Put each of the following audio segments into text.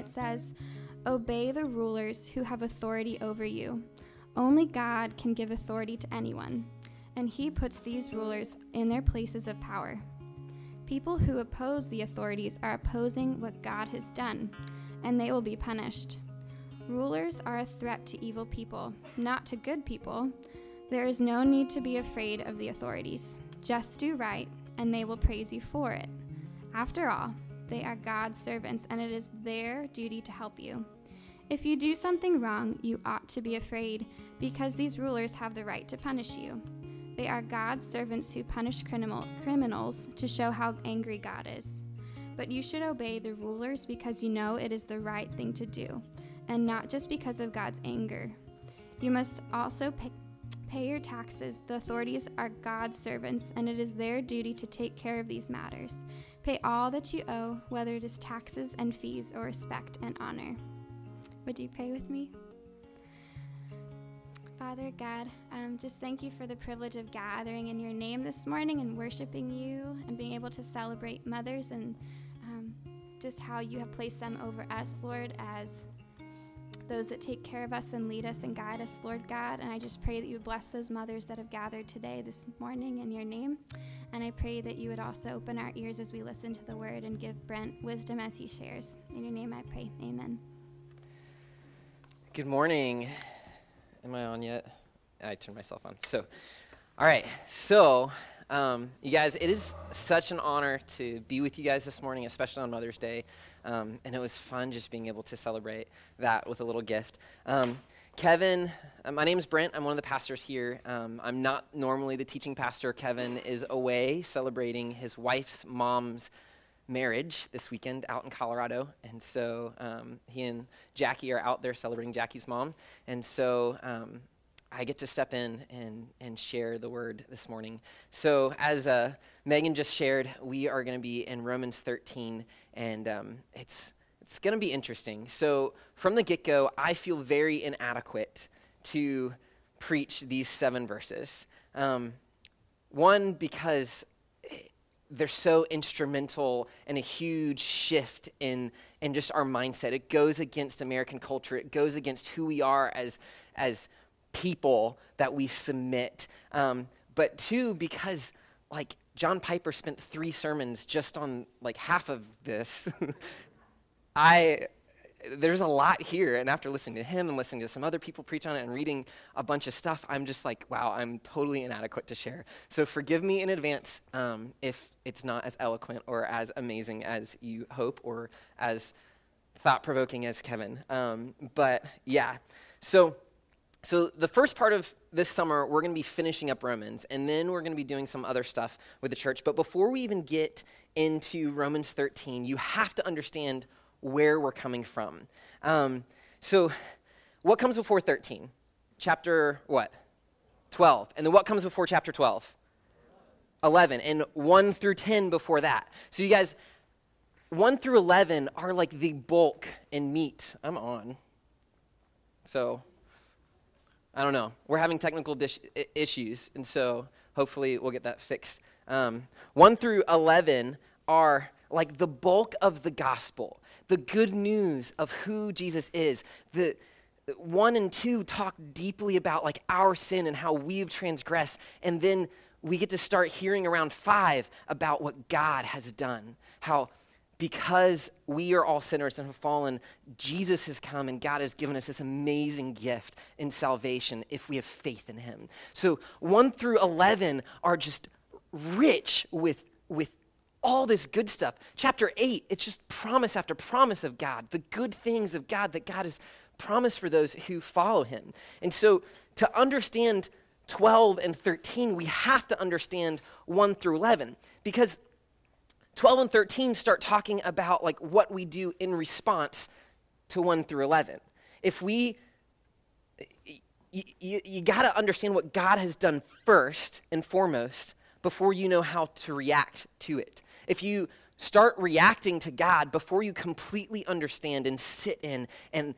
it says, Obey the rulers who have authority over you. Only God can give authority to anyone, and He puts these rulers in their places of power. People who oppose the authorities are opposing what God has done, and they will be punished. Rulers are a threat to evil people, not to good people. There is no need to be afraid of the authorities. Just do right, and they will praise you for it. After all, they are God's servants, and it is their duty to help you. If you do something wrong, you ought to be afraid, because these rulers have the right to punish you. They are God's servants who punish criminal, criminals to show how angry God is. But you should obey the rulers because you know it is the right thing to do, and not just because of God's anger. You must also pay, pay your taxes. The authorities are God's servants, and it is their duty to take care of these matters. Pay all that you owe, whether it is taxes and fees or respect and honor. Would you pray with me? Father God, um, just thank you for the privilege of gathering in your name this morning and worshiping you and being able to celebrate mothers and um, just how you have placed them over us, Lord, as those that take care of us and lead us and guide us, Lord God. And I just pray that you bless those mothers that have gathered today, this morning, in your name. And I pray that you would also open our ears as we listen to the word and give Brent wisdom as he shares. In your name I pray. Amen. Good morning. Am I on yet? I turned myself on. So, all right. So, um, you guys, it is such an honor to be with you guys this morning, especially on Mother's Day. Um, and it was fun just being able to celebrate that with a little gift. Um, Kevin, uh, my name is Brent. I'm one of the pastors here. Um, I'm not normally the teaching pastor. Kevin is away celebrating his wife's mom's marriage this weekend out in Colorado. And so um, he and Jackie are out there celebrating Jackie's mom. And so um, I get to step in and, and share the word this morning. So, as uh, Megan just shared, we are going to be in Romans 13, and um, it's, it's going to be interesting. So, from the get go, I feel very inadequate to preach these seven verses. Um, one, because they're so instrumental and a huge shift in, in just our mindset. It goes against American culture, it goes against who we are as, as people that we submit. Um, but two, because like John Piper spent three sermons just on like half of this. I there's a lot here and after listening to him and listening to some other people preach on it and reading a bunch of stuff i'm just like wow i'm totally inadequate to share so forgive me in advance um, if it's not as eloquent or as amazing as you hope or as thought-provoking as kevin um, but yeah so so, the first part of this summer, we're going to be finishing up Romans, and then we're going to be doing some other stuff with the church. But before we even get into Romans 13, you have to understand where we're coming from. Um, so, what comes before 13? Chapter what? 12. And then what comes before chapter 12? 11. And 1 through 10 before that. So, you guys, 1 through 11 are like the bulk and meat. I'm on. So, I don't know. We're having technical dish- issues, and so hopefully we'll get that fixed. Um, 1 through 11 are like the bulk of the gospel, the good news of who Jesus is. The 1 and 2 talk deeply about like our sin and how we've transgressed, and then we get to start hearing around 5 about what God has done, how because we are all sinners and have fallen, Jesus has come and God has given us this amazing gift in salvation if we have faith in him. So 1 through 11 are just rich with, with all this good stuff. Chapter 8, it's just promise after promise of God, the good things of God that God has promised for those who follow him. And so to understand 12 and 13, we have to understand 1 through 11 because 12 and 13 start talking about like what we do in response to 1 through 11. If we you, you, you got to understand what God has done first and foremost before you know how to react to it. If you start reacting to God before you completely understand and sit in and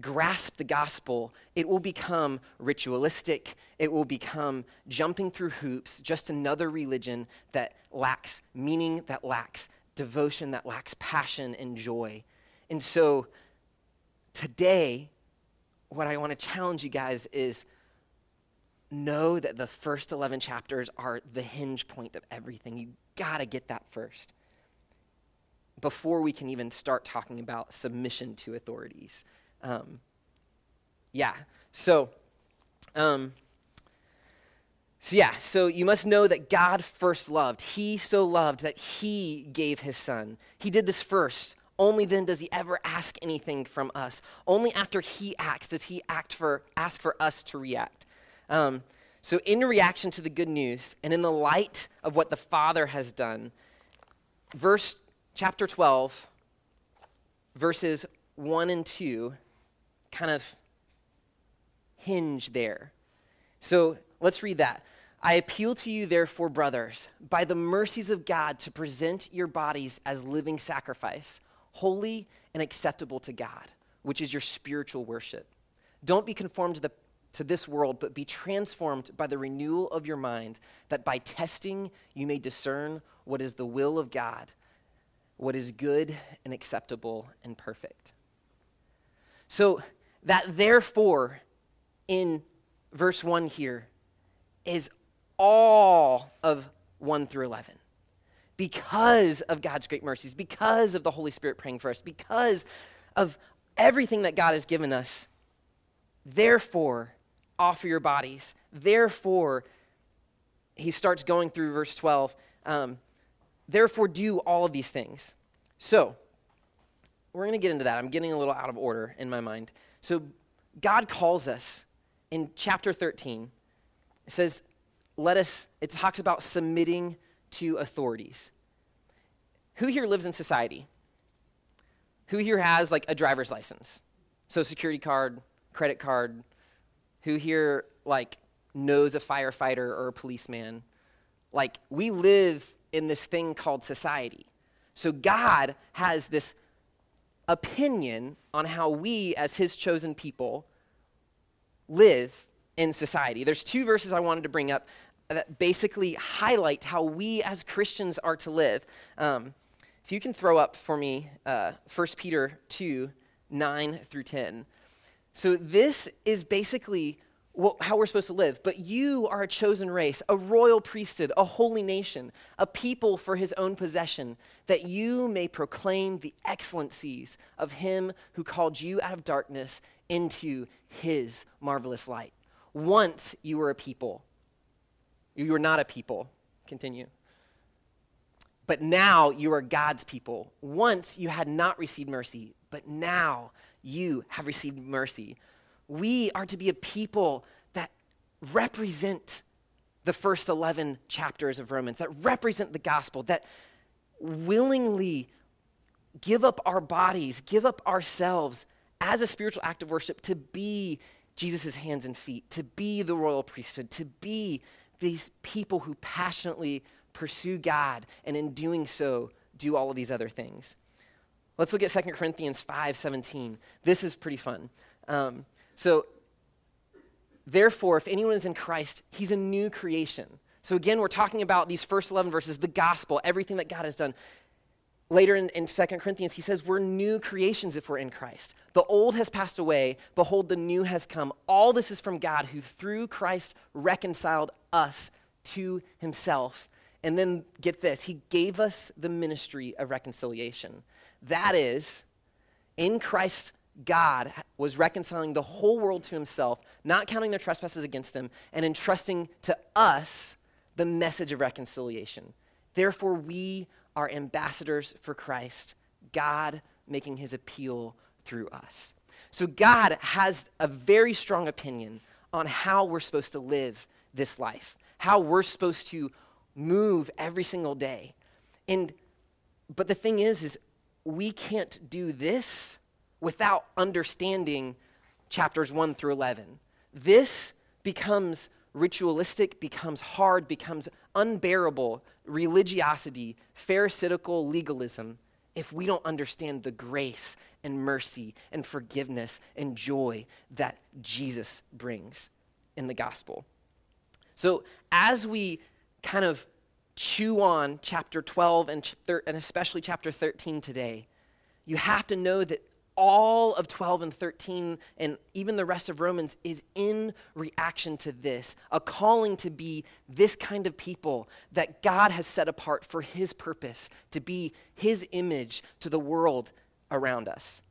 grasp the gospel, it will become ritualistic. It will become jumping through hoops, just another religion that lacks meaning, that lacks devotion, that lacks passion and joy. And so today, what I want to challenge you guys is know that the first 11 chapters are the hinge point of everything. You got to get that first before we can even start talking about submission to authorities. Um, yeah, so, um, so yeah, so you must know that God first loved. He so loved that he gave his son. He did this first. Only then does he ever ask anything from us. Only after he acts does he act for, ask for us to react. Um, so, in reaction to the good news and in the light of what the Father has done, verse chapter 12, verses 1 and 2 kind of hinge there. So, let's read that. I appeal to you, therefore, brothers, by the mercies of God, to present your bodies as living sacrifice, holy and acceptable to God, which is your spiritual worship. Don't be conformed to the to this world, but be transformed by the renewal of your mind, that by testing you may discern what is the will of God, what is good and acceptable and perfect. So, that therefore in verse 1 here is all of 1 through 11. Because of God's great mercies, because of the Holy Spirit praying for us, because of everything that God has given us, therefore, offer your bodies. Therefore, he starts going through verse 12. Um, Therefore, do all of these things. So, we're going to get into that. I'm getting a little out of order in my mind. So, God calls us in chapter 13. It says, let us, it talks about submitting to authorities. Who here lives in society? Who here has like a driver's license? Social security card, credit card, who here like knows a firefighter or a policeman. Like we live in this thing called society. So God has this opinion on how we as his chosen people live in society. There's two verses I wanted to bring up that basically highlight how we as Christians are to live. Um, if you can throw up for me uh, 1 Peter 2 9 through 10. So, this is basically what, how we're supposed to live. But you are a chosen race, a royal priesthood, a holy nation, a people for his own possession, that you may proclaim the excellencies of him who called you out of darkness into his marvelous light. Once you were a people, you were not a people. Continue. But now you are God's people. Once you had not received mercy, but now you have received mercy. We are to be a people that represent the first 11 chapters of Romans, that represent the gospel, that willingly give up our bodies, give up ourselves as a spiritual act of worship to be Jesus' hands and feet, to be the royal priesthood, to be these people who passionately pursue God and in doing so do all of these other things. Let's look at 2 Corinthians 5 17. This is pretty fun. Um, so, therefore, if anyone is in Christ, he's a new creation. So, again, we're talking about these first 11 verses, the gospel, everything that God has done. Later in, in 2 Corinthians, he says, We're new creations if we're in Christ. The old has passed away. Behold, the new has come. All this is from God, who through Christ reconciled us to himself. And then get this, he gave us the ministry of reconciliation. That is, in Christ, God was reconciling the whole world to himself, not counting their trespasses against them, and entrusting to us the message of reconciliation. Therefore, we are ambassadors for Christ, God making his appeal through us. So, God has a very strong opinion on how we're supposed to live this life, how we're supposed to move every single day. And but the thing is is we can't do this without understanding chapters 1 through 11. This becomes ritualistic, becomes hard, becomes unbearable religiosity, pharisaical legalism if we don't understand the grace and mercy and forgiveness and joy that Jesus brings in the gospel. So, as we kind of chew on chapter 12 and, and especially chapter 13 today, you have to know that all of 12 and 13 and even the rest of Romans is in reaction to this a calling to be this kind of people that God has set apart for his purpose, to be his image to the world around us.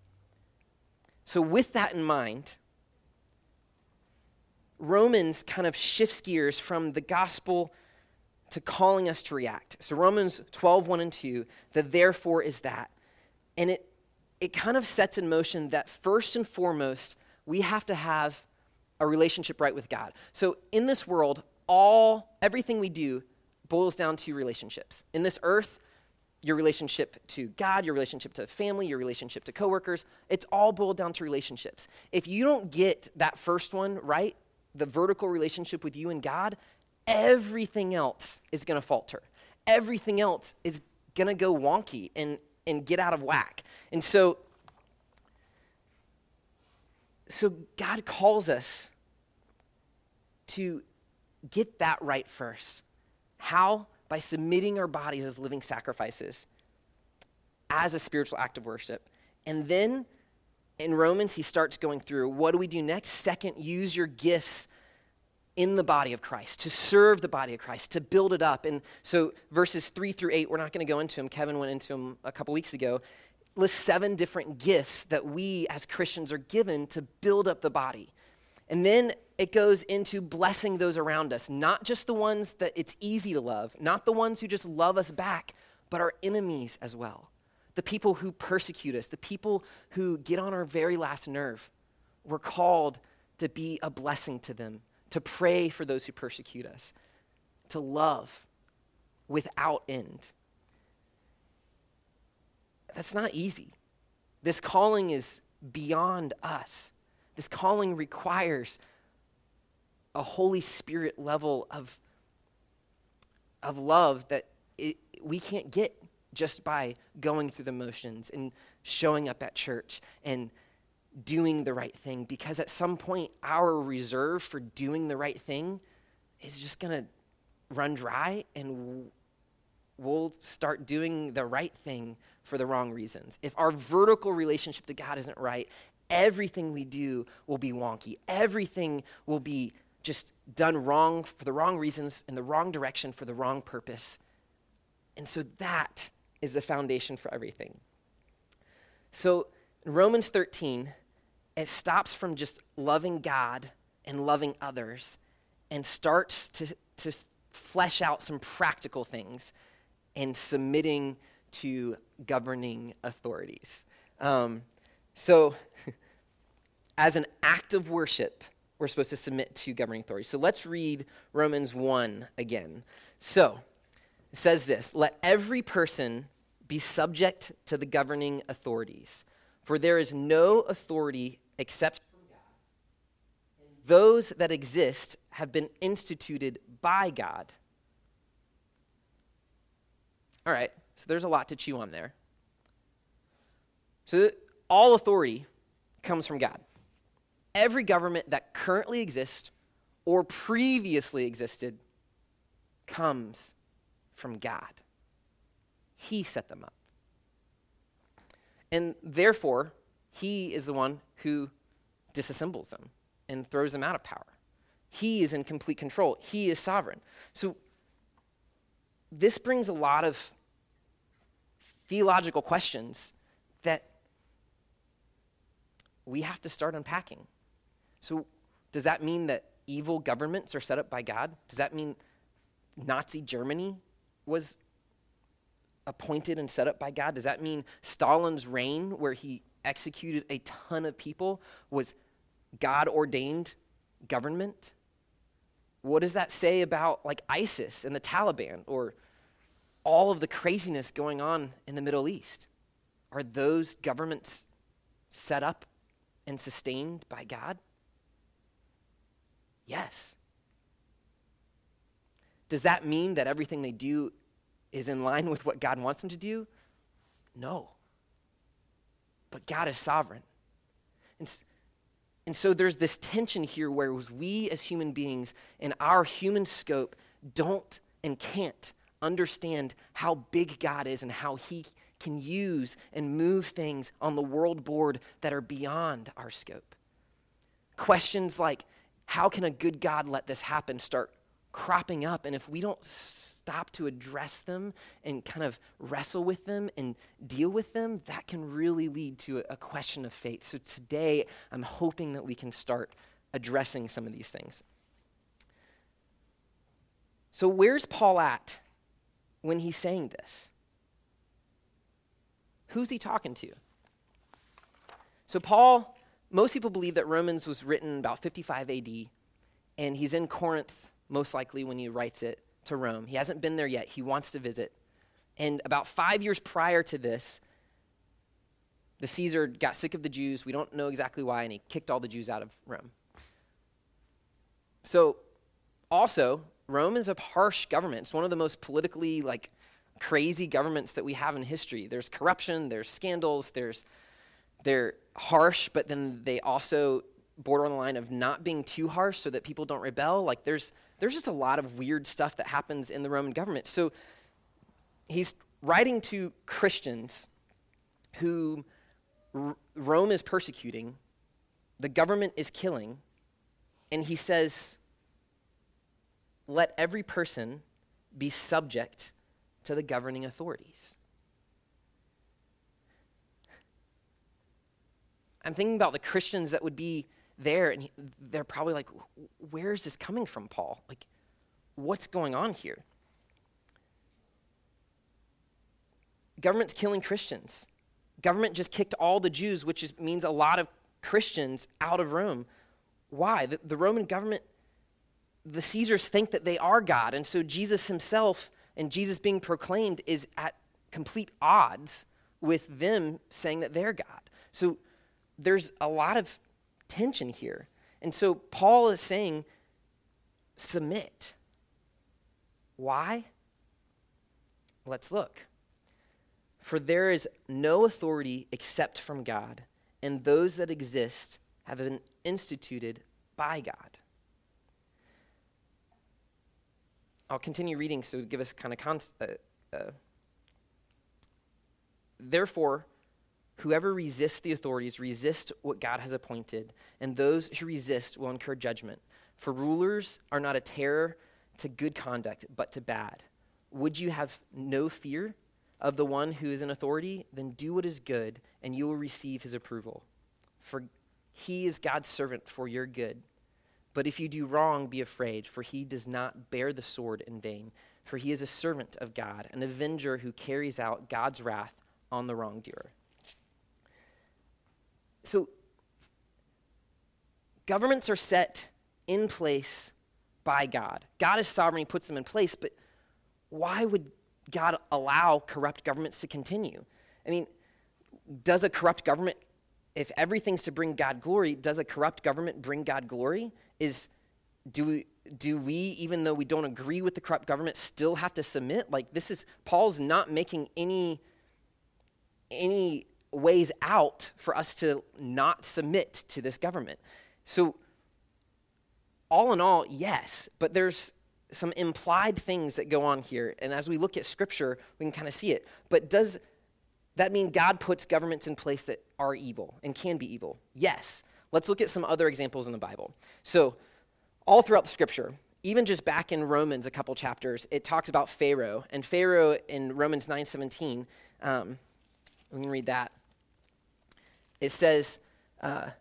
So, with that in mind, Romans kind of shifts gears from the gospel to calling us to react. So, Romans 12, 1 and 2, the therefore is that. And it it kind of sets in motion that first and foremost, we have to have a relationship right with God. So in this world, all everything we do boils down to relationships. In this earth, your relationship to God, your relationship to family, your relationship to coworkers, it's all boiled down to relationships. If you don't get that first one right, the vertical relationship with you and God, everything else is going to falter. Everything else is going to go wonky and and get out of whack. And so, so God calls us to get that right first. How? By submitting our bodies as living sacrifices, as a spiritual act of worship. And then in Romans, he starts going through what do we do next? Second, use your gifts in the body of Christ, to serve the body of Christ, to build it up. And so verses three through eight, we're not going to go into them. Kevin went into them a couple weeks ago. List seven different gifts that we as Christians are given to build up the body. And then it goes into blessing those around us, not just the ones that it's easy to love, not the ones who just love us back, but our enemies as well. The people who persecute us, the people who get on our very last nerve. We're called to be a blessing to them to pray for those who persecute us, to love without end. That's not easy. This calling is beyond us. This calling requires a Holy Spirit level of, of love that it, we can't get just by going through the motions and showing up at church and doing the right thing because at some point our reserve for doing the right thing is just going to run dry and we'll start doing the right thing for the wrong reasons. If our vertical relationship to God isn't right, everything we do will be wonky. Everything will be just done wrong for the wrong reasons, in the wrong direction, for the wrong purpose. And so that is the foundation for everything. So, in Romans 13, it stops from just loving God and loving others and starts to, to flesh out some practical things and submitting to governing authorities. Um, so, as an act of worship, we're supposed to submit to governing authorities. So let's read Romans 1 again. So, it says this Let every person be subject to the governing authorities, for there is no authority except. Those that exist have been instituted by God. All right, so there's a lot to chew on there. So, all authority comes from God. Every government that currently exists or previously existed comes from God. He set them up. And therefore, He is the one who disassembles them and throws them out of power. He is in complete control, He is sovereign. So, this brings a lot of theological questions that we have to start unpacking. So, does that mean that evil governments are set up by God? Does that mean Nazi Germany was appointed and set up by God? Does that mean Stalin's reign, where he executed a ton of people was God ordained government? What does that say about like ISIS and the Taliban or all of the craziness going on in the Middle East? Are those governments set up and sustained by God? Yes. Does that mean that everything they do is in line with what God wants them to do? No but God is sovereign. And, and so there's this tension here where we as human beings in our human scope don't and can't understand how big God is and how he can use and move things on the world board that are beyond our scope. Questions like, how can a good God let this happen start cropping up? And if we don't stop to address them and kind of wrestle with them and deal with them, that can really lead to a, question of faith. So today, I'm hoping that we can start addressing some of these things. So, where's Paul at when he's saying this? Who's he talking to? So, Paul, most people believe that Romans was written about 55 AD, and he's in Corinth, most likely, when he writes it to Rome. He hasn't been there yet, he wants to visit. And about five years prior to this, the Caesar got sick of the Jews. We don't know exactly why, and he kicked all the Jews out of Rome. So, also, Rome is a harsh government. It's one of the most politically like crazy governments that we have in history. There's corruption, there's scandals, there's they're harsh, but then they also border on the line of not being too harsh so that people don't rebel. Like there's there's just a lot of weird stuff that happens in the Roman government. So he's writing to Christians who R- Rome is persecuting, the government is killing, and he says let every person be subject to the governing authorities. I'm thinking about the Christians that would be there, and they're probably like, where is this coming from, Paul? Like, what's going on here? Government's killing Christians. Government just kicked all the Jews, which is, means a lot of Christians out of Rome. Why? The, the Roman government the Caesars think that they are God. And so Jesus himself and Jesus being proclaimed is at complete odds with them saying that they're God. So there's a lot of tension here. And so Paul is saying, submit. Why? Let's look. For there is no authority except from God, and those that exist have been instituted by God. I'll continue reading so give us kind of con- uh, uh, Therefore, whoever resists the authorities resist what God has appointed, and those who resist will incur judgment. For rulers are not a terror to good conduct, but to bad. Would you have no fear of the one who is in authority? Then do what is good, and you will receive his approval. For he is God's servant for your good. But if you do wrong, be afraid, for he does not bear the sword in vain. For he is a servant of God, an avenger who carries out God's wrath on the wrongdoer. So, governments are set in place by God. God is sovereign, he puts them in place, but why would God allow corrupt governments to continue? I mean, does a corrupt government if everything's to bring God glory, does a corrupt government bring God glory? Is do we do we, even though we don't agree with the corrupt government, still have to submit? Like this is Paul's not making any any ways out for us to not submit to this government. So all in all, yes, but there's some implied things that go on here. And as we look at scripture, we can kind of see it. But does that mean God puts governments in place that are evil and can be evil? Yes. Let's look at some other examples in the Bible. So, all throughout the scripture, even just back in Romans a couple chapters, it talks about Pharaoh. And Pharaoh in Romans 9:17, um, we can read that. It says, uh,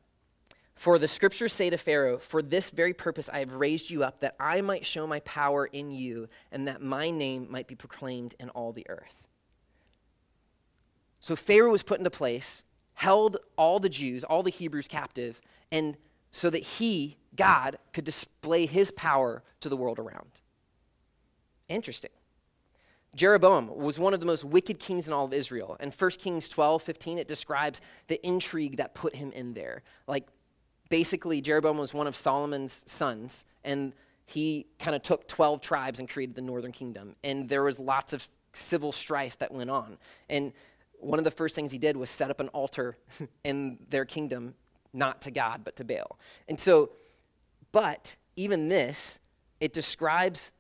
"For the scriptures say to Pharaoh, For this very purpose I have raised you up, that I might show my power in you, and that my name might be proclaimed in all the earth." So Pharaoh was put into place, held all the Jews, all the Hebrews captive, and so that he, God, could display his power to the world around. Interesting. Jeroboam was one of the most wicked kings in all of Israel. And 1 Kings 12, 15, it describes the intrigue that put him in there. Like, basically, Jeroboam was one of Solomon's sons, and he kind of took 12 tribes and created the northern kingdom. And there was lots of civil strife that went on. And one of the first things he did was set up an altar in their kingdom, not to God, but to Baal. And so, but even this, it describes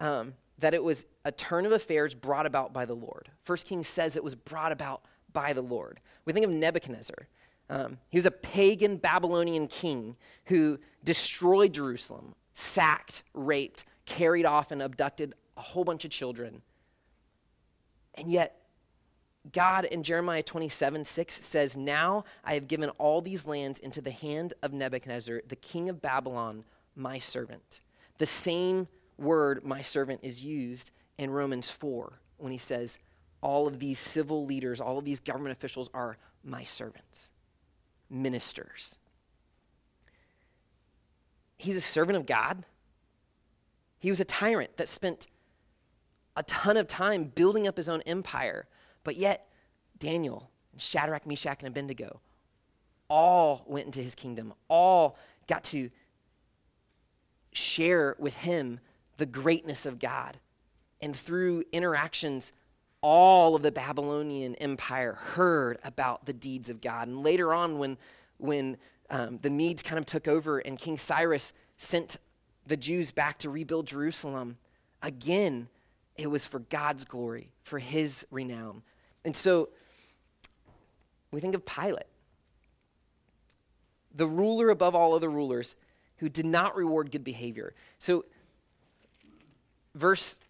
um, that it was a turn of affairs brought about by the Lord. First Kings says it was brought about by the Lord. We think of Nebuchadnezzar. Um, he was a pagan Babylonian king who destroyed Jerusalem, sacked, raped, carried off, and abducted a whole bunch of children. And yet, God in Jeremiah 27 6 says, Now I have given all these lands into the hand of Nebuchadnezzar, the king of Babylon, my servant. The same word, my servant, is used in Romans 4 when he says, All of these civil leaders, all of these government officials are my servants, ministers. He's a servant of God. He was a tyrant that spent a ton of time building up his own empire but yet, Daniel, Shadrach, Meshach, and Abednego all went into his kingdom, all got to share with him the greatness of God. And through interactions, all of the Babylonian Empire heard about the deeds of God. And later on, when, when um, the Medes kind of took over and King Cyrus sent the Jews back to rebuild Jerusalem, again, it was for God's glory, for his renown, and so we think of Pilate, the ruler above all other rulers who did not reward good behavior. So, verse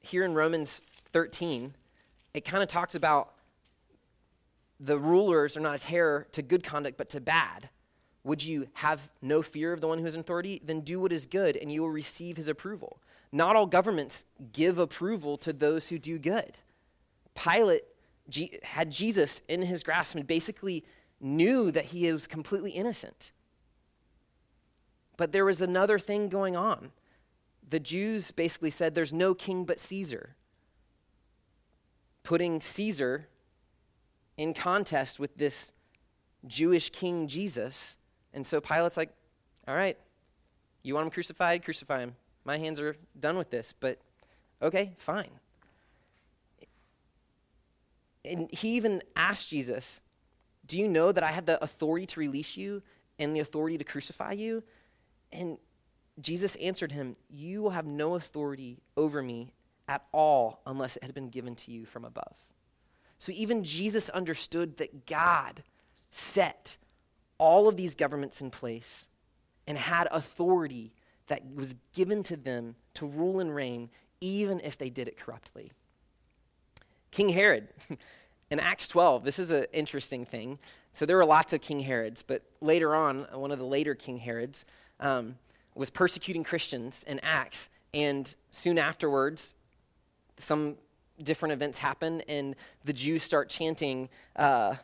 here in Romans 13, it kind of talks about the rulers are not a terror to good conduct, but to bad. Would you have no fear of the one who is in authority? Then do what is good, and you will receive his approval. Not all governments give approval to those who do good. Pilate had Jesus in his grasp and basically knew that he was completely innocent. But there was another thing going on. The Jews basically said there's no king but Caesar, putting Caesar in contest with this Jewish king Jesus. And so Pilate's like, all right, you want him crucified? Crucify him. My hands are done with this, but okay, fine and he even asked Jesus, Do you know that I have the authority to release you and the authority to crucify you? And Jesus answered him, You will have no authority over me at all unless it had been given to you from above. So even Jesus understood that God set all of these governments in place and had authority that was given to them to rule and reign, even if they did it corruptly. King Herod. In Acts 12, this is an interesting thing. So there were lots of King Herods, but later on, one of the later King Herods um, was persecuting Christians in Acts. And soon afterwards, some different events happen, and the Jews start chanting, uh,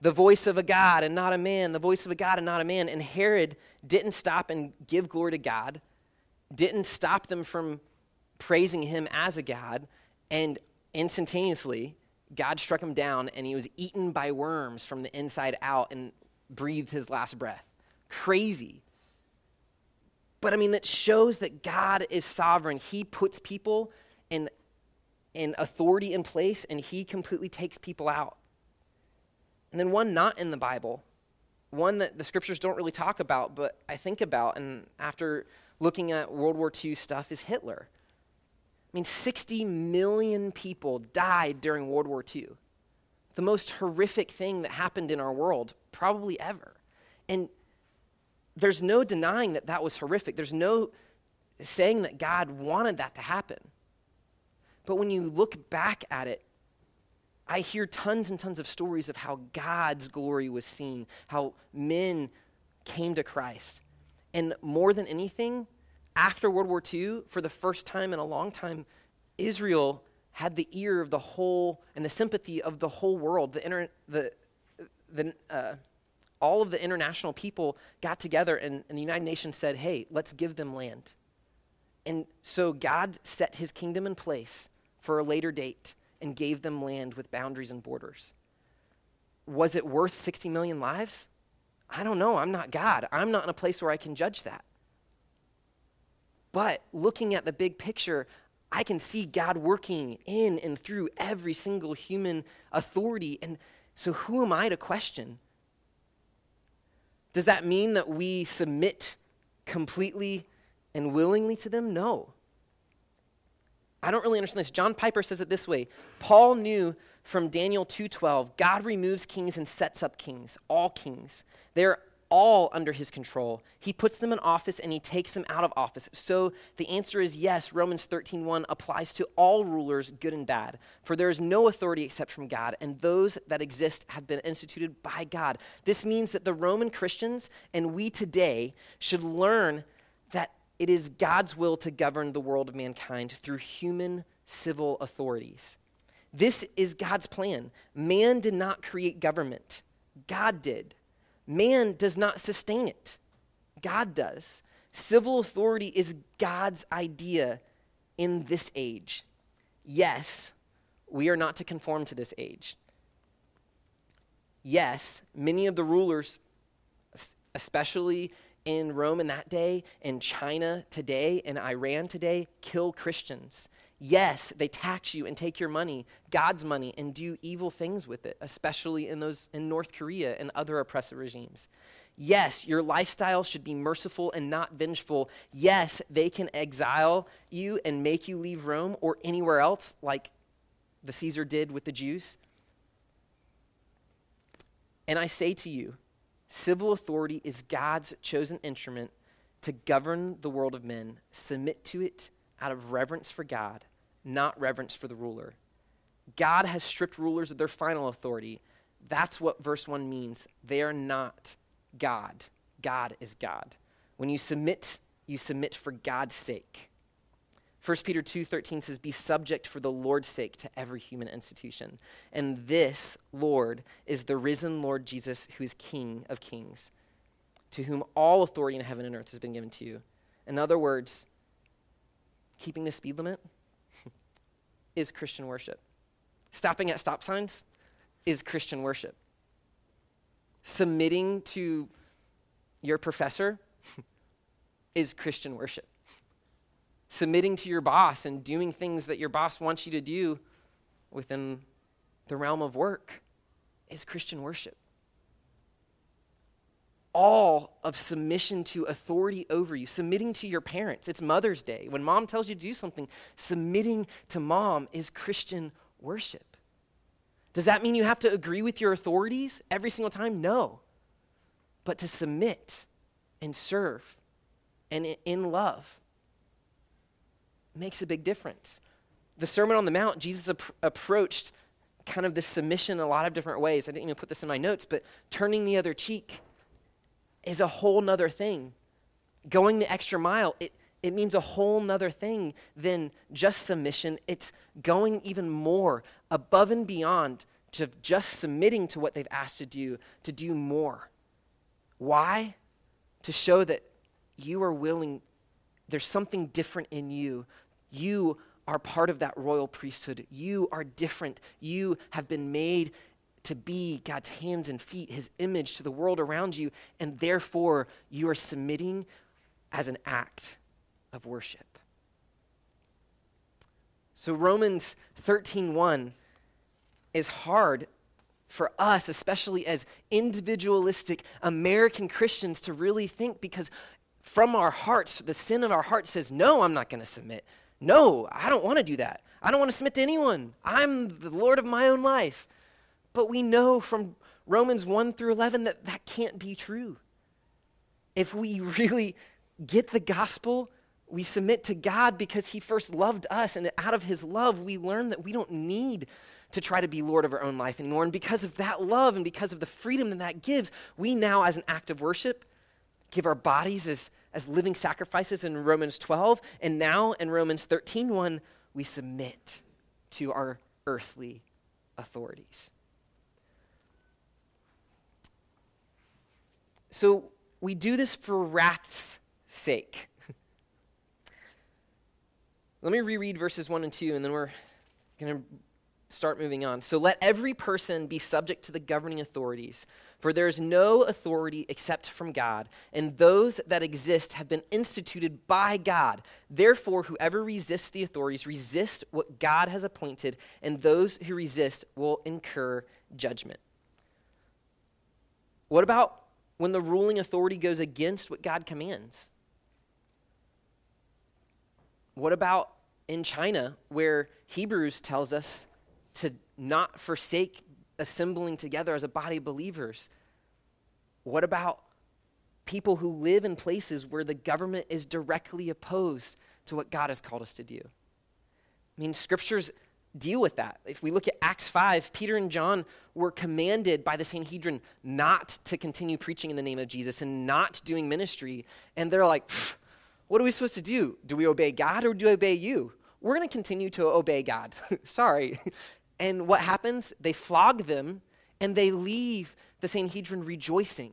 the voice of a God and not a man, the voice of a God and not a man. And Herod didn't stop and give glory to God, didn't stop them from praising him as a God, and instantaneously, God struck him down and he was eaten by worms from the inside out and breathed his last breath. Crazy. But I mean, that shows that God is sovereign. He puts people in, in authority in place and he completely takes people out. And then one not in the Bible, one that the scriptures don't really talk about, but I think about, and after looking at World War II stuff, is Hitler. I mean, 60 million people died during World War II. The most horrific thing that happened in our world, probably ever. And there's no denying that that was horrific. There's no saying that God wanted that to happen. But when you look back at it, I hear tons and tons of stories of how God's glory was seen, how men came to Christ. And more than anything, after World War II, for the first time in a long time, Israel had the ear of the whole and the sympathy of the whole world. The, inter, the, the, uh, all of the international people got together, and, and the United Nations said, hey, let's give them land. And so God set his kingdom in place for a later date and gave them land with boundaries and borders. Was it worth 60 million lives? I don't know. I'm not God. I'm not in a place where I can judge that. But looking at the big picture, I can see God working in and through every single human authority. And so, who am I to question? Does that mean that we submit completely and willingly to them? No. I don't really understand this. John Piper says it this way Paul knew from Daniel 2:12, God removes kings and sets up kings, all kings. They're all under his control. He puts them in office and he takes them out of office. So the answer is yes, Romans 13:1 applies to all rulers, good and bad. For there is no authority except from God, and those that exist have been instituted by God. This means that the Roman Christians and we today should learn that it is God's will to govern the world of mankind through human civil authorities. This is God's plan. Man did not create government, God did. Man does not sustain it, God does. Civil authority is God's idea in this age. Yes, we are not to conform to this age. Yes, many of the rulers, especially in Rome in that day, in China today, in Iran today, kill Christians. Yes, they tax you and take your money, God's money, and do evil things with it, especially in those in North Korea and other oppressive regimes. Yes, your lifestyle should be merciful and not vengeful. Yes, they can exile you and make you leave Rome or anywhere else, like the Caesar did with the Jews. And I say to you, civil authority is God's chosen instrument to govern the world of men. Submit to it out of reverence for God not reverence for the ruler. God has stripped rulers of their final authority. That's what verse 1 means. They are not God. God is God. When you submit, you submit for God's sake. 1 Peter 2:13 says be subject for the Lord's sake to every human institution. And this Lord is the risen Lord Jesus who is king of kings, to whom all authority in heaven and earth has been given to you. In other words, keeping the speed limit is Christian worship. Stopping at stop signs is Christian worship. Submitting to your professor is Christian worship. Submitting to your boss and doing things that your boss wants you to do within the realm of work is Christian worship all of submission to authority over you, submitting to your parents. It's Mother's Day. When mom tells you to do something, submitting to mom is Christian worship. Does that mean you have to agree with your authorities every single time? No. But to submit and serve and in love makes a big difference. The Sermon on the Mount, Jesus ap- approached kind of this submission in a lot of different ways. I didn't even put this in my notes, but turning the other cheek is a whole nother thing. Going the extra mile, it, it means a whole nother thing than just submission. It's going even more above and beyond to just submitting to what they've asked to do, to do more. Why? To show that you are willing, there's something different in you. You are part of that royal priesthood. You are different. You have been made to be God's hands and feet, his image to the world around you, and therefore you are submitting as an act of worship. So Romans 13:1 is hard for us, especially as individualistic American Christians, to really think because from our hearts, the sin in our heart says, No, I'm not going to submit. No, I don't want to do that. I don't want to submit to anyone. I'm the Lord of my own life. But we know from Romans 1 through 11 that that can't be true. If we really get the gospel, we submit to God because He first loved us, and out of His love, we learn that we don't need to try to be Lord of our own life anymore. And because of that love and because of the freedom that that gives, we now, as an act of worship, give our bodies as, as living sacrifices in Romans 12. And now in Romans 13 1, we submit to our earthly authorities. So we do this for wrath's sake. Let me reread verses 1 and 2, and then we're going to start moving on. So let every person be subject to the governing authorities, for there is no authority except from God, and those that exist have been instituted by God. Therefore, whoever resists the authorities resist what God has appointed, and those who resist will incur judgment. What about when the ruling authority goes against what God commands? What about in China, where Hebrews tells us to not forsake assembling together as a body of believers? What about people who live in places where the government is directly opposed to what God has called us to do? I mean, scriptures deal with that. If we look at Acts 5, Peter and John were commanded by the Sanhedrin not to continue preaching in the name of Jesus and not doing ministry. And they're like, what are we supposed to do? Do we obey God or do we obey you? We're going to continue to obey God. Sorry. And what happens? They flog them and they leave the Sanhedrin rejoicing.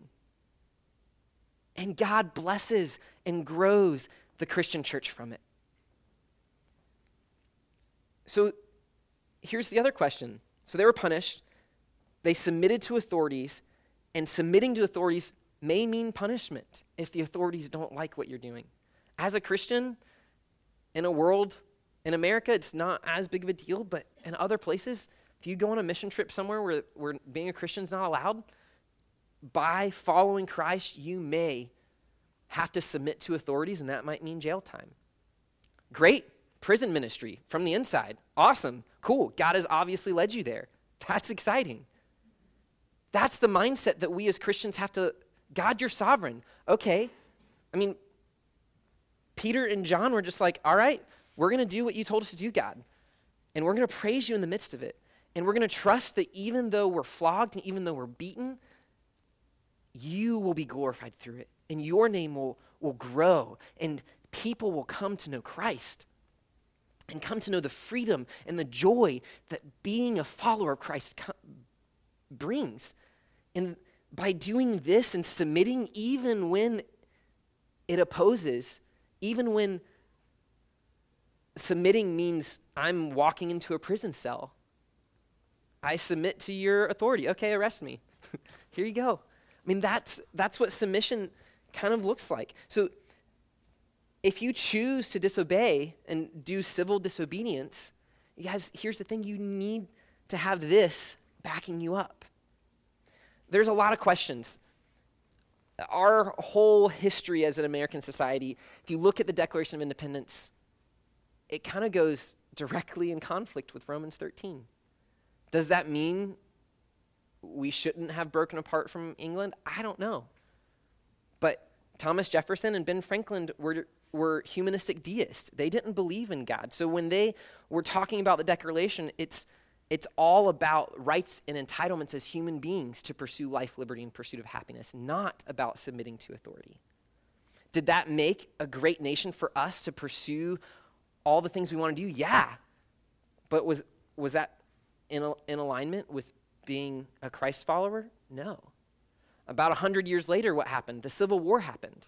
And God blesses and grows the Christian church from it. So here's the other question. So they were punished, they submitted to authorities, and submitting to authorities may mean punishment if the authorities don't like what you're doing. As a Christian, in a world, in America, it's not as big of a deal, but in other places, if you go on a mission trip somewhere where, where being a Christian is not allowed, by following Christ, you may have to submit to authorities, and that might mean jail time. Great prison ministry from the inside. Awesome. Cool. God has obviously led you there. That's exciting. That's the mindset that we as Christians have to God, you're sovereign. Okay. I mean, Peter and John were just like, all right, we're going to do what you told us to do, God. And we're going to praise you in the midst of it. And we're going to trust that even though we're flogged and even though we're beaten, you will be glorified through it. And your name will, will grow. And people will come to know Christ and come to know the freedom and the joy that being a follower of Christ brings. And by doing this and submitting, even when it opposes, even when submitting means I'm walking into a prison cell, I submit to your authority. Okay, arrest me. Here you go. I mean, that's, that's what submission kind of looks like. So if you choose to disobey and do civil disobedience, you guys, here's the thing you need to have this backing you up. There's a lot of questions. Our whole history as an American society, if you look at the Declaration of Independence, it kind of goes directly in conflict with Romans 13. Does that mean we shouldn't have broken apart from England? I don't know. But Thomas Jefferson and Ben Franklin were were humanistic deists. They didn't believe in God. So when they were talking about the Declaration, it's, it's all about rights and entitlements as human beings to pursue life, liberty, and pursuit of happiness, not about submitting to authority. Did that make a great nation for us to pursue all the things we want to do? Yeah. But was, was that in, in alignment with being a Christ follower? No. About 100 years later, what happened? The Civil War happened.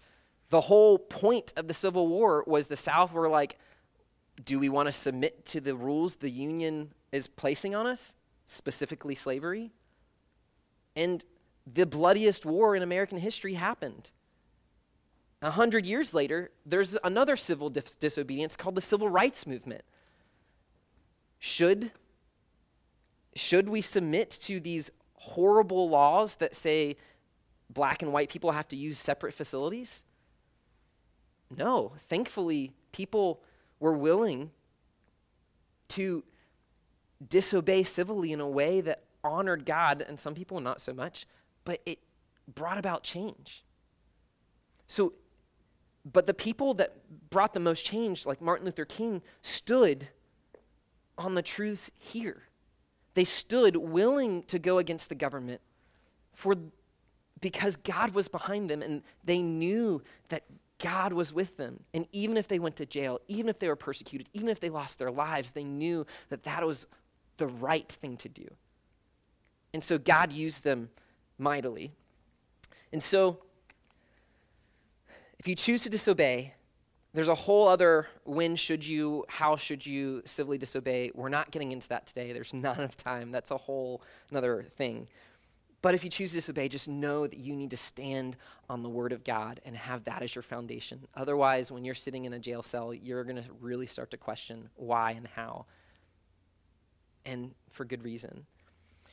The whole point of the Civil War was the South were like, do we want to submit to the rules the Union is placing on us, specifically slavery? And the bloodiest war in American history happened. A hundred years later, there's another civil dis- disobedience called the Civil Rights Movement. Should, should we submit to these horrible laws that say black and white people have to use separate facilities? No, thankfully, people were willing to disobey civilly in a way that honored God, and some people not so much, but it brought about change. So, but the people that brought the most change, like Martin Luther King, stood on the truths here. They stood willing to go against the government for because God was behind them and they knew that God was with them. And even if they went to jail, even if they were persecuted, even if they lost their lives, they knew that that was the right thing to do. And so God used them mightily. And so, if you choose to disobey, there's a whole other when should you, how should you civilly disobey. We're not getting into that today. There's not enough time. That's a whole another thing. But if you choose to disobey, just know that you need to stand on the word of God and have that as your foundation. Otherwise, when you're sitting in a jail cell, you're going to really start to question why and how. And for good reason.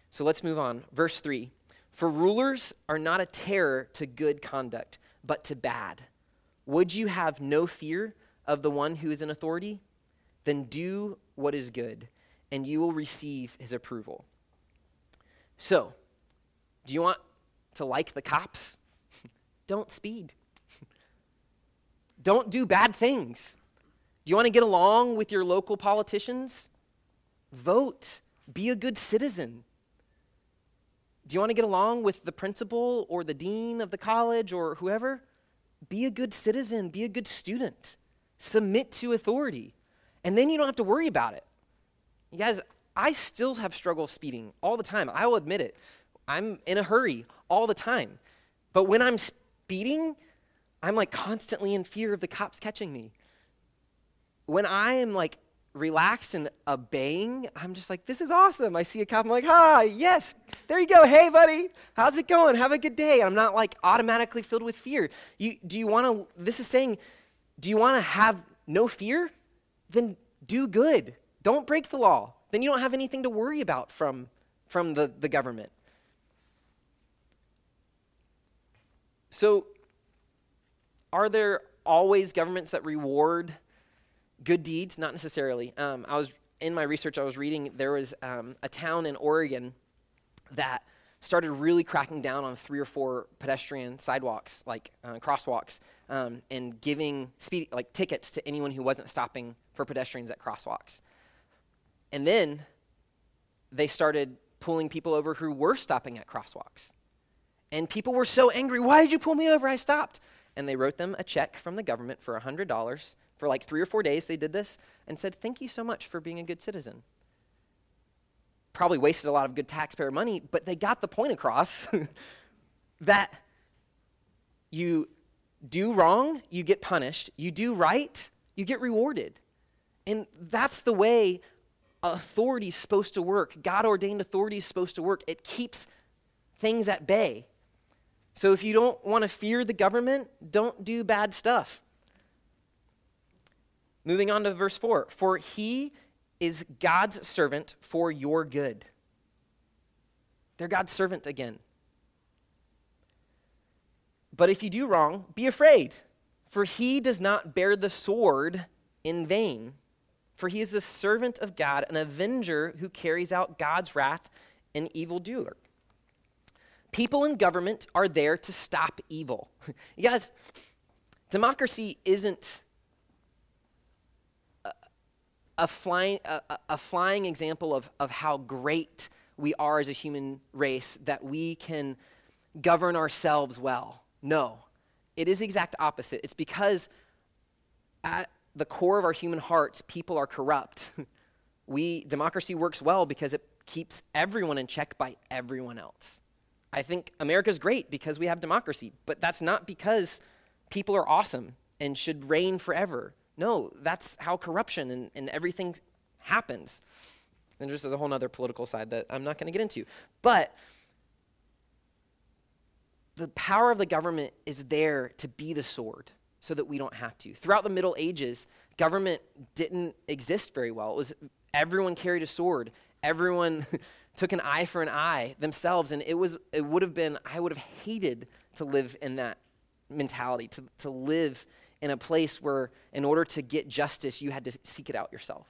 So let's move on. Verse 3 For rulers are not a terror to good conduct, but to bad. Would you have no fear of the one who is in authority? then do what is good, and you will receive his approval. So, do you want to like the cops? Don't speed. Don't do bad things. Do you want to get along with your local politicians? Vote. Be a good citizen. Do you want to get along with the principal or the dean of the college or whoever? Be a good citizen. Be a good student. Submit to authority. And then you don't have to worry about it. You guys, I still have struggle speeding all the time. I will admit it. I'm in a hurry all the time. But when I'm speeding, I'm like constantly in fear of the cops catching me. When I am like relaxed and obeying, I'm just like, this is awesome. I see a cop, I'm like, ah, yes, there you go. Hey, buddy, how's it going? Have a good day. I'm not like automatically filled with fear. You, do you want to, this is saying, do you want to have no fear? Then do good. Don't break the law. Then you don't have anything to worry about from, from the, the government. So, are there always governments that reward good deeds? Not necessarily. Um, I was in my research. I was reading there was um, a town in Oregon that started really cracking down on three or four pedestrian sidewalks, like uh, crosswalks, um, and giving speed like tickets to anyone who wasn't stopping for pedestrians at crosswalks. And then they started pulling people over who were stopping at crosswalks. And people were so angry. Why did you pull me over? I stopped. And they wrote them a check from the government for $100 for like three or four days. They did this and said, Thank you so much for being a good citizen. Probably wasted a lot of good taxpayer money, but they got the point across that you do wrong, you get punished. You do right, you get rewarded. And that's the way authority is supposed to work. God ordained authority is supposed to work. It keeps things at bay. So if you don't want to fear the government, don't do bad stuff. Moving on to verse 4 For he is God's servant for your good. They're God's servant again. But if you do wrong, be afraid, for he does not bear the sword in vain. For he is the servant of God, an avenger who carries out God's wrath, an evildoer. People in government are there to stop evil. you guys, democracy isn't a, a flying, a, a flying example of, of how great we are as a human race, that we can govern ourselves well. No, it is the exact opposite. It's because at the core of our human hearts, people are corrupt. we democracy works well because it keeps everyone in check by everyone else. I think America's great because we have democracy, but that's not because people are awesome and should reign forever. No, that's how corruption and, and everything happens. And there's a whole other political side that I'm not going to get into. But the power of the government is there to be the sword so that we don't have to. Throughout the Middle Ages, government didn't exist very well. It was everyone carried a sword. Everyone took an eye for an eye themselves and it was it would have been I would have hated to live in that mentality to to live in a place where in order to get justice you had to seek it out yourself.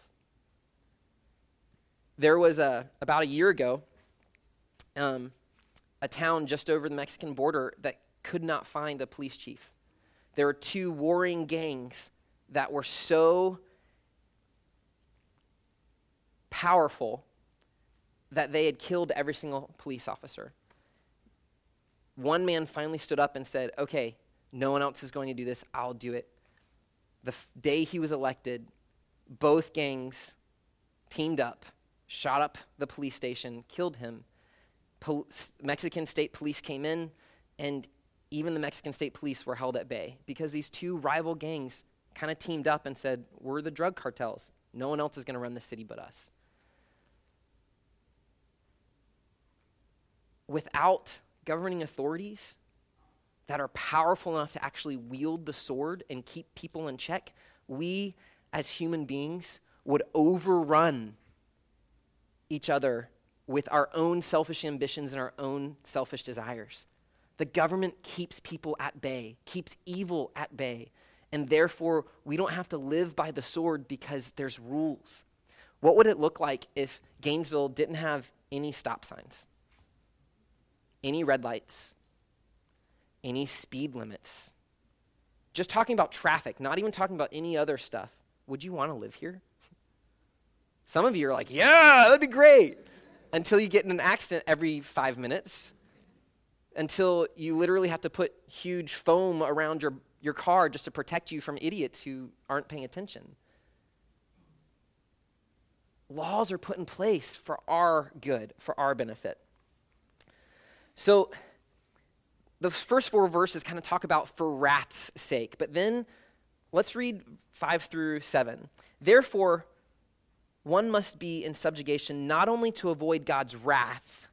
There was a about a year ago um, a town just over the Mexican border that could not find a police chief. There were two warring gangs that were so powerful that they had killed every single police officer. One man finally stood up and said, Okay, no one else is going to do this. I'll do it. The f- day he was elected, both gangs teamed up, shot up the police station, killed him. Pol- Mexican state police came in, and even the Mexican state police were held at bay because these two rival gangs kind of teamed up and said, We're the drug cartels. No one else is going to run the city but us. Without governing authorities that are powerful enough to actually wield the sword and keep people in check, we as human beings would overrun each other with our own selfish ambitions and our own selfish desires. The government keeps people at bay, keeps evil at bay, and therefore we don't have to live by the sword because there's rules. What would it look like if Gainesville didn't have any stop signs, any red lights, any speed limits? Just talking about traffic, not even talking about any other stuff. Would you want to live here? Some of you are like, yeah, that'd be great. Until you get in an accident every five minutes, until you literally have to put huge foam around your, your car just to protect you from idiots who aren't paying attention. Laws are put in place for our good, for our benefit. So, the first four verses kind of talk about for wrath's sake, but then let's read 5 through 7. Therefore, one must be in subjugation not only to avoid God's wrath,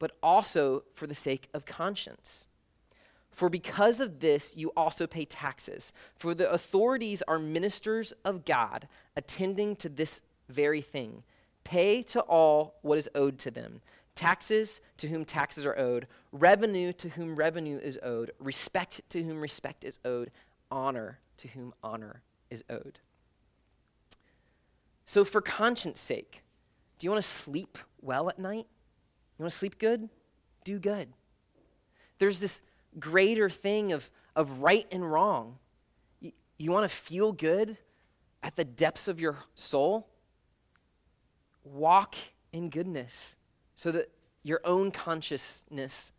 but also for the sake of conscience. For because of this, you also pay taxes. For the authorities are ministers of God, attending to this very thing. Pay to all what is owed to them taxes to whom taxes are owed, revenue to whom revenue is owed, respect to whom respect is owed, honor to whom honor is owed. So, for conscience sake, do you want to sleep well at night? You want to sleep good? Do good. There's this greater thing of, of right and wrong. You, you want to feel good at the depths of your soul? Walk in goodness so that your own consciousness,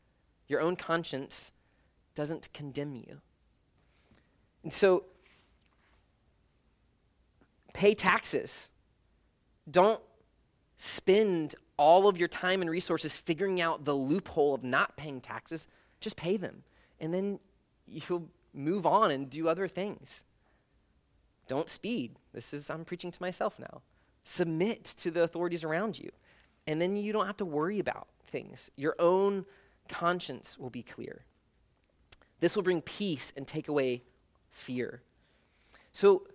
your own conscience, doesn't condemn you. And so, pay taxes. Don't spend all of your time and resources figuring out the loophole of not paying taxes. Just pay them. And then you'll move on and do other things. Don't speed. This is, I'm preaching to myself now. Submit to the authorities around you. And then you don't have to worry about things. Your own conscience will be clear. This will bring peace and take away fear. So,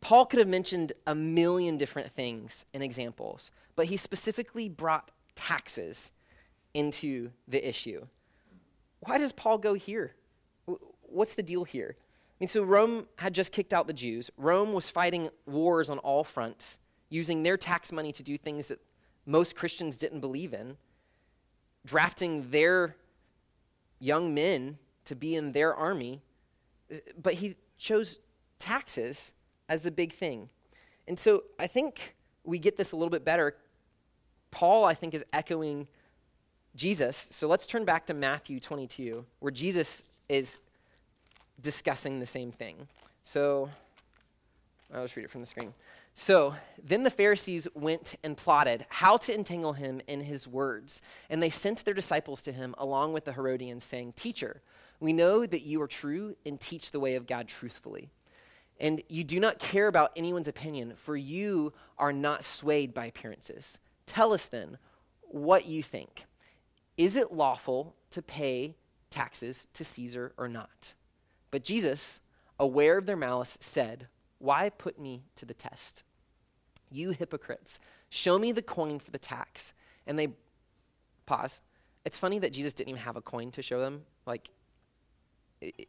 Paul could have mentioned a million different things and examples, but he specifically brought taxes into the issue. Why does Paul go here? What's the deal here? I mean, so Rome had just kicked out the Jews. Rome was fighting wars on all fronts, using their tax money to do things that most Christians didn't believe in, drafting their young men to be in their army. But he chose taxes as the big thing. And so I think we get this a little bit better. Paul, I think, is echoing Jesus. So let's turn back to Matthew 22, where Jesus is discussing the same thing. So I'll just read it from the screen. So then the Pharisees went and plotted how to entangle him in his words. And they sent their disciples to him along with the Herodians, saying, Teacher, we know that you are true and teach the way of God truthfully. And you do not care about anyone's opinion, for you are not swayed by appearances. Tell us then what you think. Is it lawful to pay taxes to Caesar or not? But Jesus, aware of their malice, said, Why put me to the test? You hypocrites, show me the coin for the tax. And they pause. It's funny that Jesus didn't even have a coin to show them. Like, it,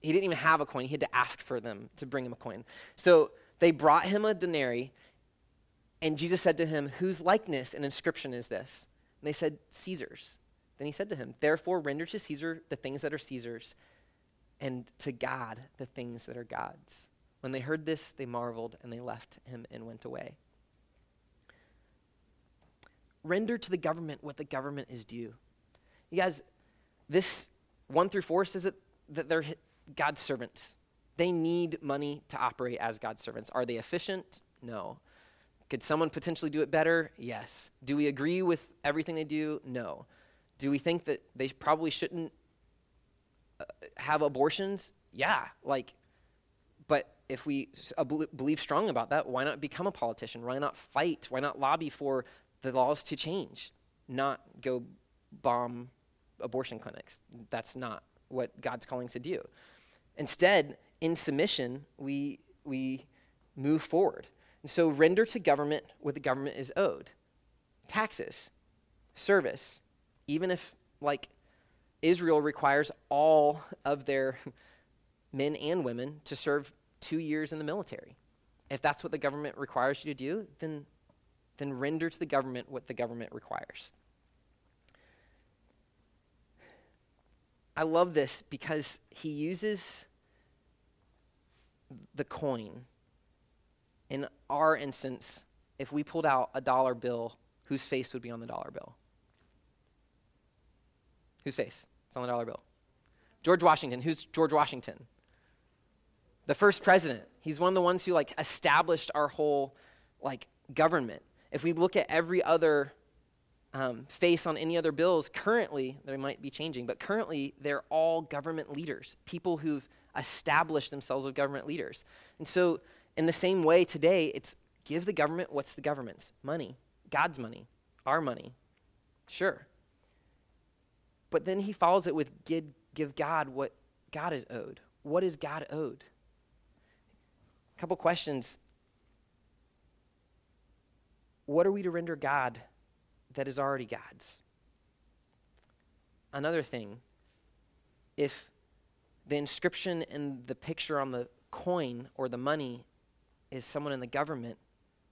he didn't even have a coin. He had to ask for them to bring him a coin. So they brought him a denarii, and Jesus said to him, Whose likeness and inscription is this? And they said, Caesar's. Then he said to him, Therefore, render to Caesar the things that are Caesar's, and to God the things that are God's. When they heard this, they marveled, and they left him and went away. Render to the government what the government is due. You guys, this 1 through 4 says that, that they're God's servants. They need money to operate as God's servants. Are they efficient? No. Could someone potentially do it better? Yes. Do we agree with everything they do? No. Do we think that they probably shouldn't uh, have abortions? Yeah. Like, if we uh, believe strong about that, why not become a politician? Why not fight? Why not lobby for the laws to change? Not go bomb abortion clinics. That's not what God's calling us to do. Instead, in submission, we, we move forward. And so render to government what the government is owed taxes, service, even if, like, Israel requires all of their men and women, to serve two years in the military. If that's what the government requires you to do, then, then render to the government what the government requires. I love this because he uses the coin. In our instance, if we pulled out a dollar bill, whose face would be on the dollar bill? Whose face? It's on the dollar bill. George Washington. Who's George Washington? The first president. He's one of the ones who like established our whole like government. If we look at every other um, face on any other bills, currently, they might be changing, but currently they're all government leaders, people who've established themselves as government leaders. And so, in the same way, today, it's give the government what's the government's? Money. God's money. Our money. Sure. But then he follows it with give, give God what God is owed. What is God owed? Couple questions. What are we to render God that is already God's. Another thing, if the inscription and the picture on the coin or the money is someone in the government,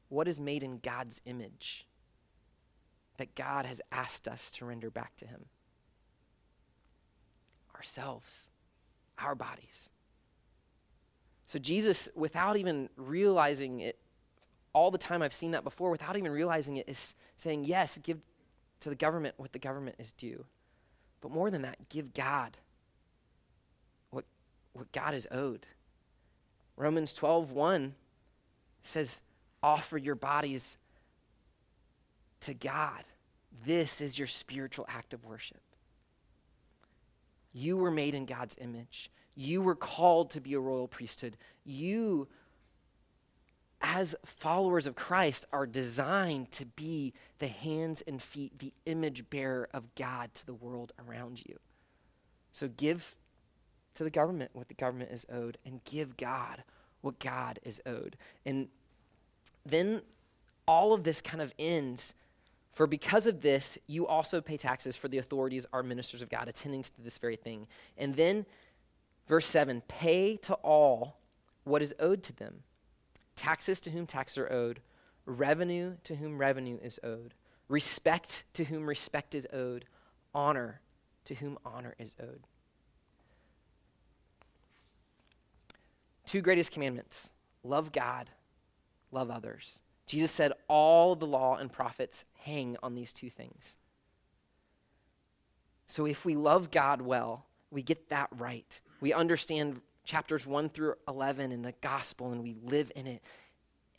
what is made in God's image that God has asked us to render back to Him? Ourselves, our bodies. So, Jesus, without even realizing it all the time I've seen that before without even realizing it is saying, yes, give to the government what the government is due. But more than that, give God what, what God is owed. Romans 12, 1 says, offer your bodies to God. This is your spiritual act of worship. You were made in God's image. You were called to be a royal priesthood. You as followers of Christ, are designed to be the hands and feet, the image bearer of God to the world around you. So give to the government what the government is owed, and give God what God is owed. And then all of this kind of ends. For because of this, you also pay taxes for the authorities are ministers of God, attending to this very thing. And then, verse 7 pay to all what is owed to them taxes to whom taxes are owed, revenue to whom revenue is owed, respect to whom respect is owed, honor to whom honor is owed. Two greatest commandments love God, love others. Jesus said all the law and prophets hang on these two things. So if we love God well, we get that right. We understand chapters 1 through 11 in the gospel and we live in it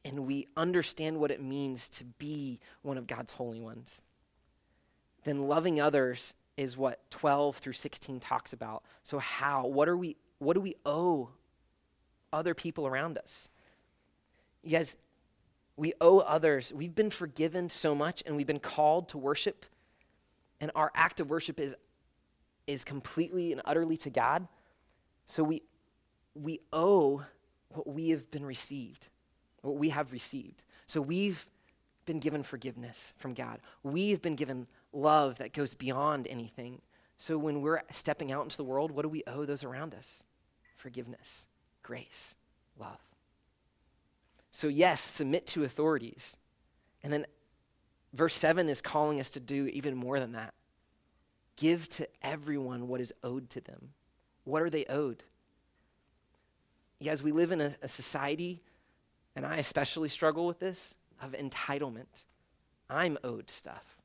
and we understand what it means to be one of God's holy ones, then loving others is what 12 through 16 talks about. So how? What are we what do we owe other people around us? You guys, we owe others. We've been forgiven so much and we've been called to worship. And our act of worship is is completely and utterly to God. So we we owe what we have been received, what we have received. So we've been given forgiveness from God. We've been given love that goes beyond anything. So when we're stepping out into the world, what do we owe those around us? Forgiveness, grace, love. So, yes, submit to authorities. And then verse 7 is calling us to do even more than that. Give to everyone what is owed to them. What are they owed? Guys, we live in a, a society, and I especially struggle with this, of entitlement. I'm owed stuff.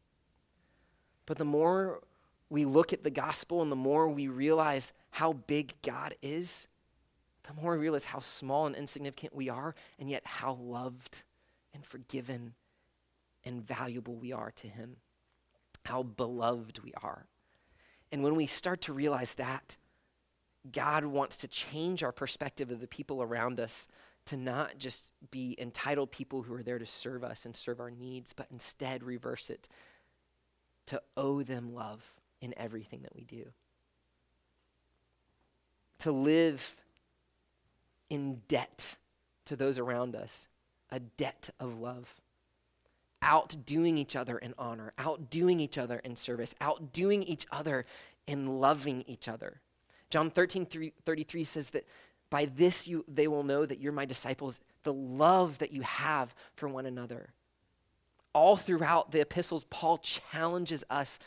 But the more we look at the gospel and the more we realize how big God is, the more we realize how small and insignificant we are, and yet how loved and forgiven and valuable we are to Him, how beloved we are. And when we start to realize that, God wants to change our perspective of the people around us to not just be entitled people who are there to serve us and serve our needs, but instead reverse it to owe them love in everything that we do. To live in debt to those around us, a debt of love. Outdoing each other in honor, outdoing each other in service, outdoing each other in loving each other John 13, 33 says that by this you, they will know that you're my disciples, the love that you have for one another. All throughout the epistles, Paul challenges us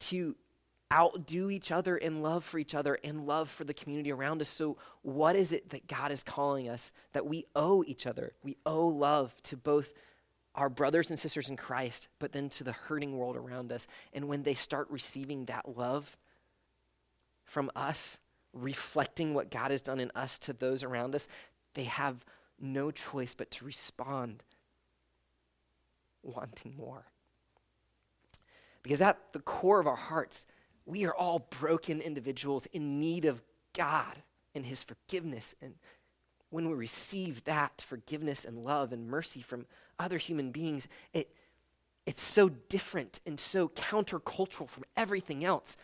to outdo each other in love for each other and love for the community around us. So, what is it that God is calling us that we owe each other? We owe love to both our brothers and sisters in Christ, but then to the hurting world around us. And when they start receiving that love from us, reflecting what God has done in us to those around us, they have no choice but to respond wanting more. Because at the core of our hearts, we are all broken individuals in need of God and His forgiveness. And when we receive that forgiveness and love and mercy from other human beings, it, it's so different and so countercultural from everything else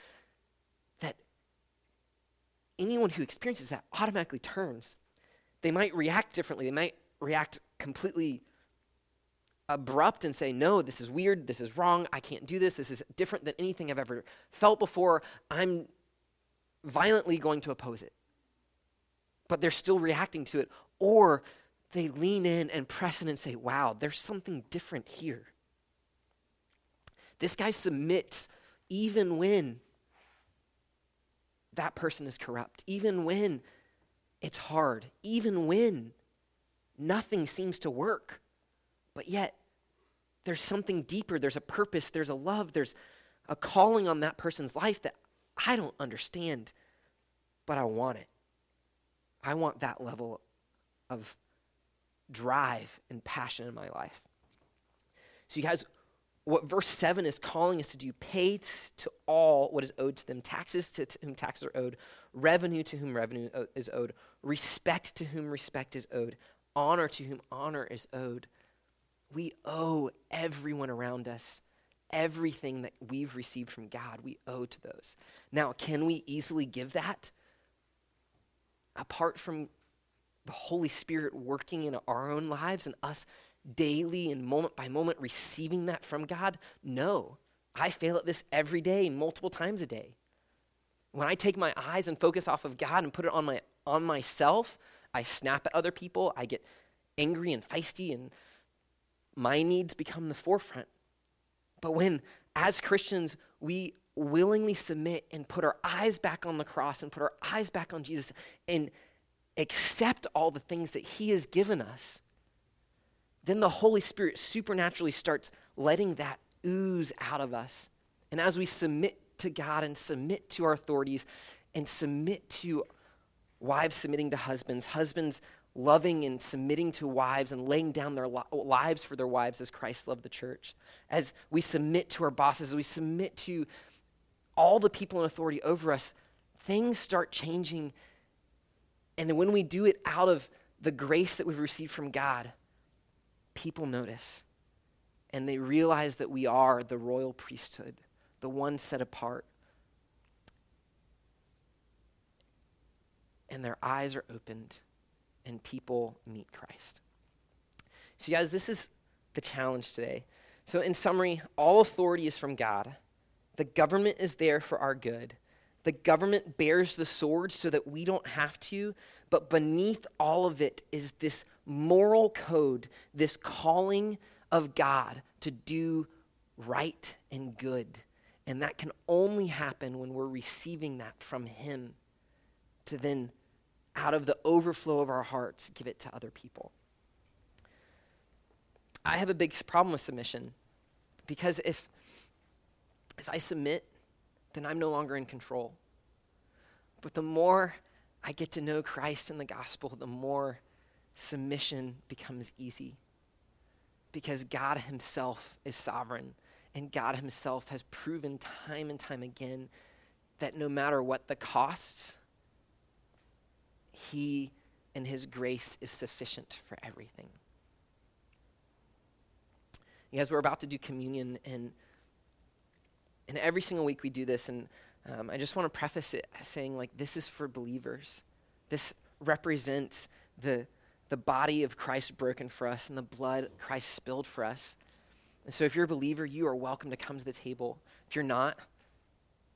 anyone who experiences that automatically turns. They might react differently, they might react completely abrupt and say, No, this is weird, this is wrong, I can't do this, this is different than anything I've ever felt before, I'm violently going to oppose it. But they're still reacting to it. Or they lean in and press in and say, Wow, there's something different here. This guy submits even when that person is corrupt, even when it's hard, even when nothing seems to work. But yet, there's something deeper. There's a purpose. There's a love. There's a calling on that person's life that I don't understand, but I want it. I want that level of drive and passion in my life. So, you guys, what verse 7 is calling us to do pay to all what is owed to them taxes to, to whom taxes are owed, revenue to whom revenue uh, is owed, respect to whom respect is owed, honor to whom honor is owed. We owe everyone around us everything that we've received from God, we owe to those. Now, can we easily give that? Apart from the Holy Spirit working in our own lives and us daily and moment by moment receiving that from God? No. I fail at this every day, multiple times a day. When I take my eyes and focus off of God and put it on my on myself, I snap at other people, I get angry and feisty and my needs become the forefront. But when, as Christians, we willingly submit and put our eyes back on the cross and put our eyes back on Jesus and accept all the things that He has given us, then the Holy Spirit supernaturally starts letting that ooze out of us. And as we submit to God and submit to our authorities and submit to wives submitting to husbands, husbands loving and submitting to wives and laying down their li- lives for their wives as Christ loved the church. As we submit to our bosses, as we submit to all the people in authority over us, things start changing. And when we do it out of the grace that we've received from God, people notice. And they realize that we are the royal priesthood, the one set apart. And their eyes are opened and people meet Christ. So, guys, this is the challenge today. So, in summary, all authority is from God. The government is there for our good. The government bears the sword so that we don't have to, but beneath all of it is this moral code, this calling of God to do right and good. And that can only happen when we're receiving that from Him to then out of the overflow of our hearts, give it to other people. I have a big problem with submission because if, if I submit, then I'm no longer in control. But the more I get to know Christ and the gospel, the more submission becomes easy because God Himself is sovereign and God Himself has proven time and time again that no matter what the costs, he and His grace is sufficient for everything. You guys, we're about to do communion, and, and every single week we do this, and um, I just want to preface it saying, like, this is for believers. This represents the, the body of Christ broken for us and the blood Christ spilled for us. And so, if you're a believer, you are welcome to come to the table. If you're not,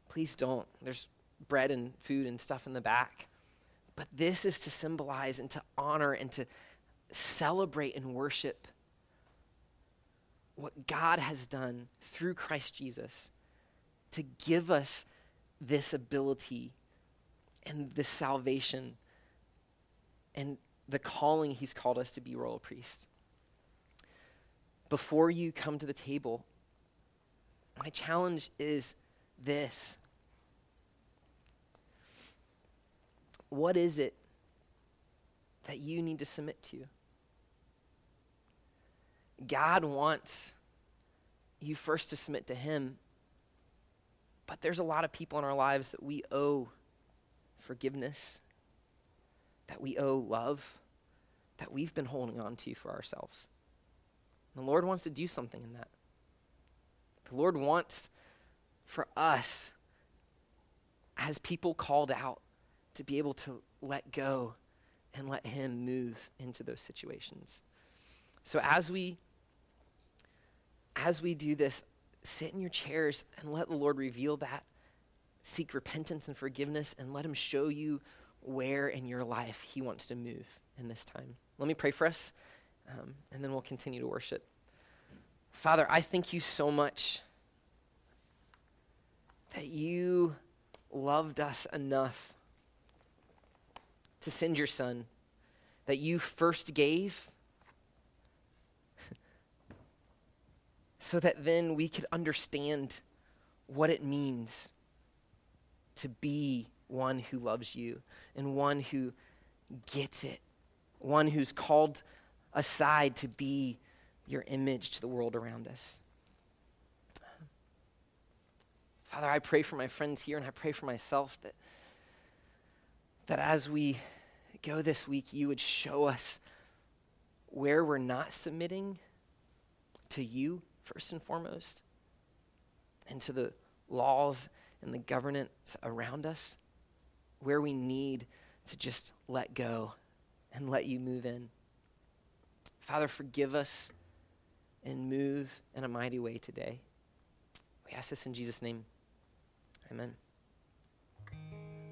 please don't. There's bread and food and stuff in the back. But this is to symbolize and to honor and to celebrate and worship what God has done through Christ Jesus to give us this ability and this salvation and the calling he's called us to be royal priests. Before you come to the table, my challenge is this What is it that you need to submit to? God wants you first to submit to Him, but there's a lot of people in our lives that we owe forgiveness, that we owe love, that we've been holding on to for ourselves. The Lord wants to do something in that. The Lord wants for us, as people called out, to be able to let go and let Him move into those situations. So as we as we do this, sit in your chairs and let the Lord reveal that. Seek repentance and forgiveness and let Him show you where in your life He wants to move in this time. Let me pray for us, um, and then we'll continue to worship. Father, I thank you so much that you loved us enough to send your son, that you first gave so that then we could understand what it means to be one who loves you and one who gets it, one who's called aside to be your image to the world around us. Father, I pray for my friends here and I pray for myself that, that as we go this week, you would show us where we're not submitting to you, first and foremost, and to the laws and the governance around us, where we need to just let go and let you move in. Father, forgive us and move in a mighty way today. We ask this in Jesus' name. Amen.